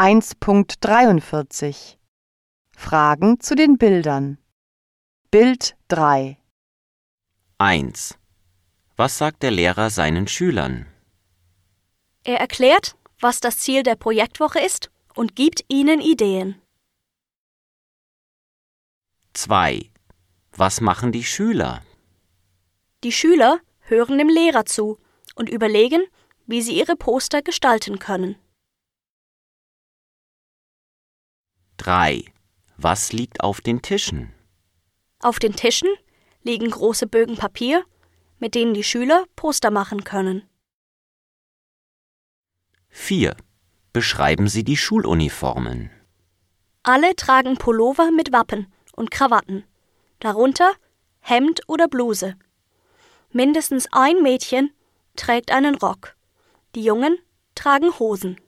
1.43 Fragen zu den Bildern. Bild 3 1. Was sagt der Lehrer seinen Schülern? Er erklärt, was das Ziel der Projektwoche ist und gibt ihnen Ideen. 2. Was machen die Schüler? Die Schüler hören dem Lehrer zu und überlegen, wie sie ihre Poster gestalten können. 3. Was liegt auf den Tischen? Auf den Tischen liegen große Bögen Papier, mit denen die Schüler Poster machen können. 4. Beschreiben Sie die Schuluniformen. Alle tragen Pullover mit Wappen und Krawatten, darunter Hemd oder Bluse. Mindestens ein Mädchen trägt einen Rock. Die Jungen tragen Hosen.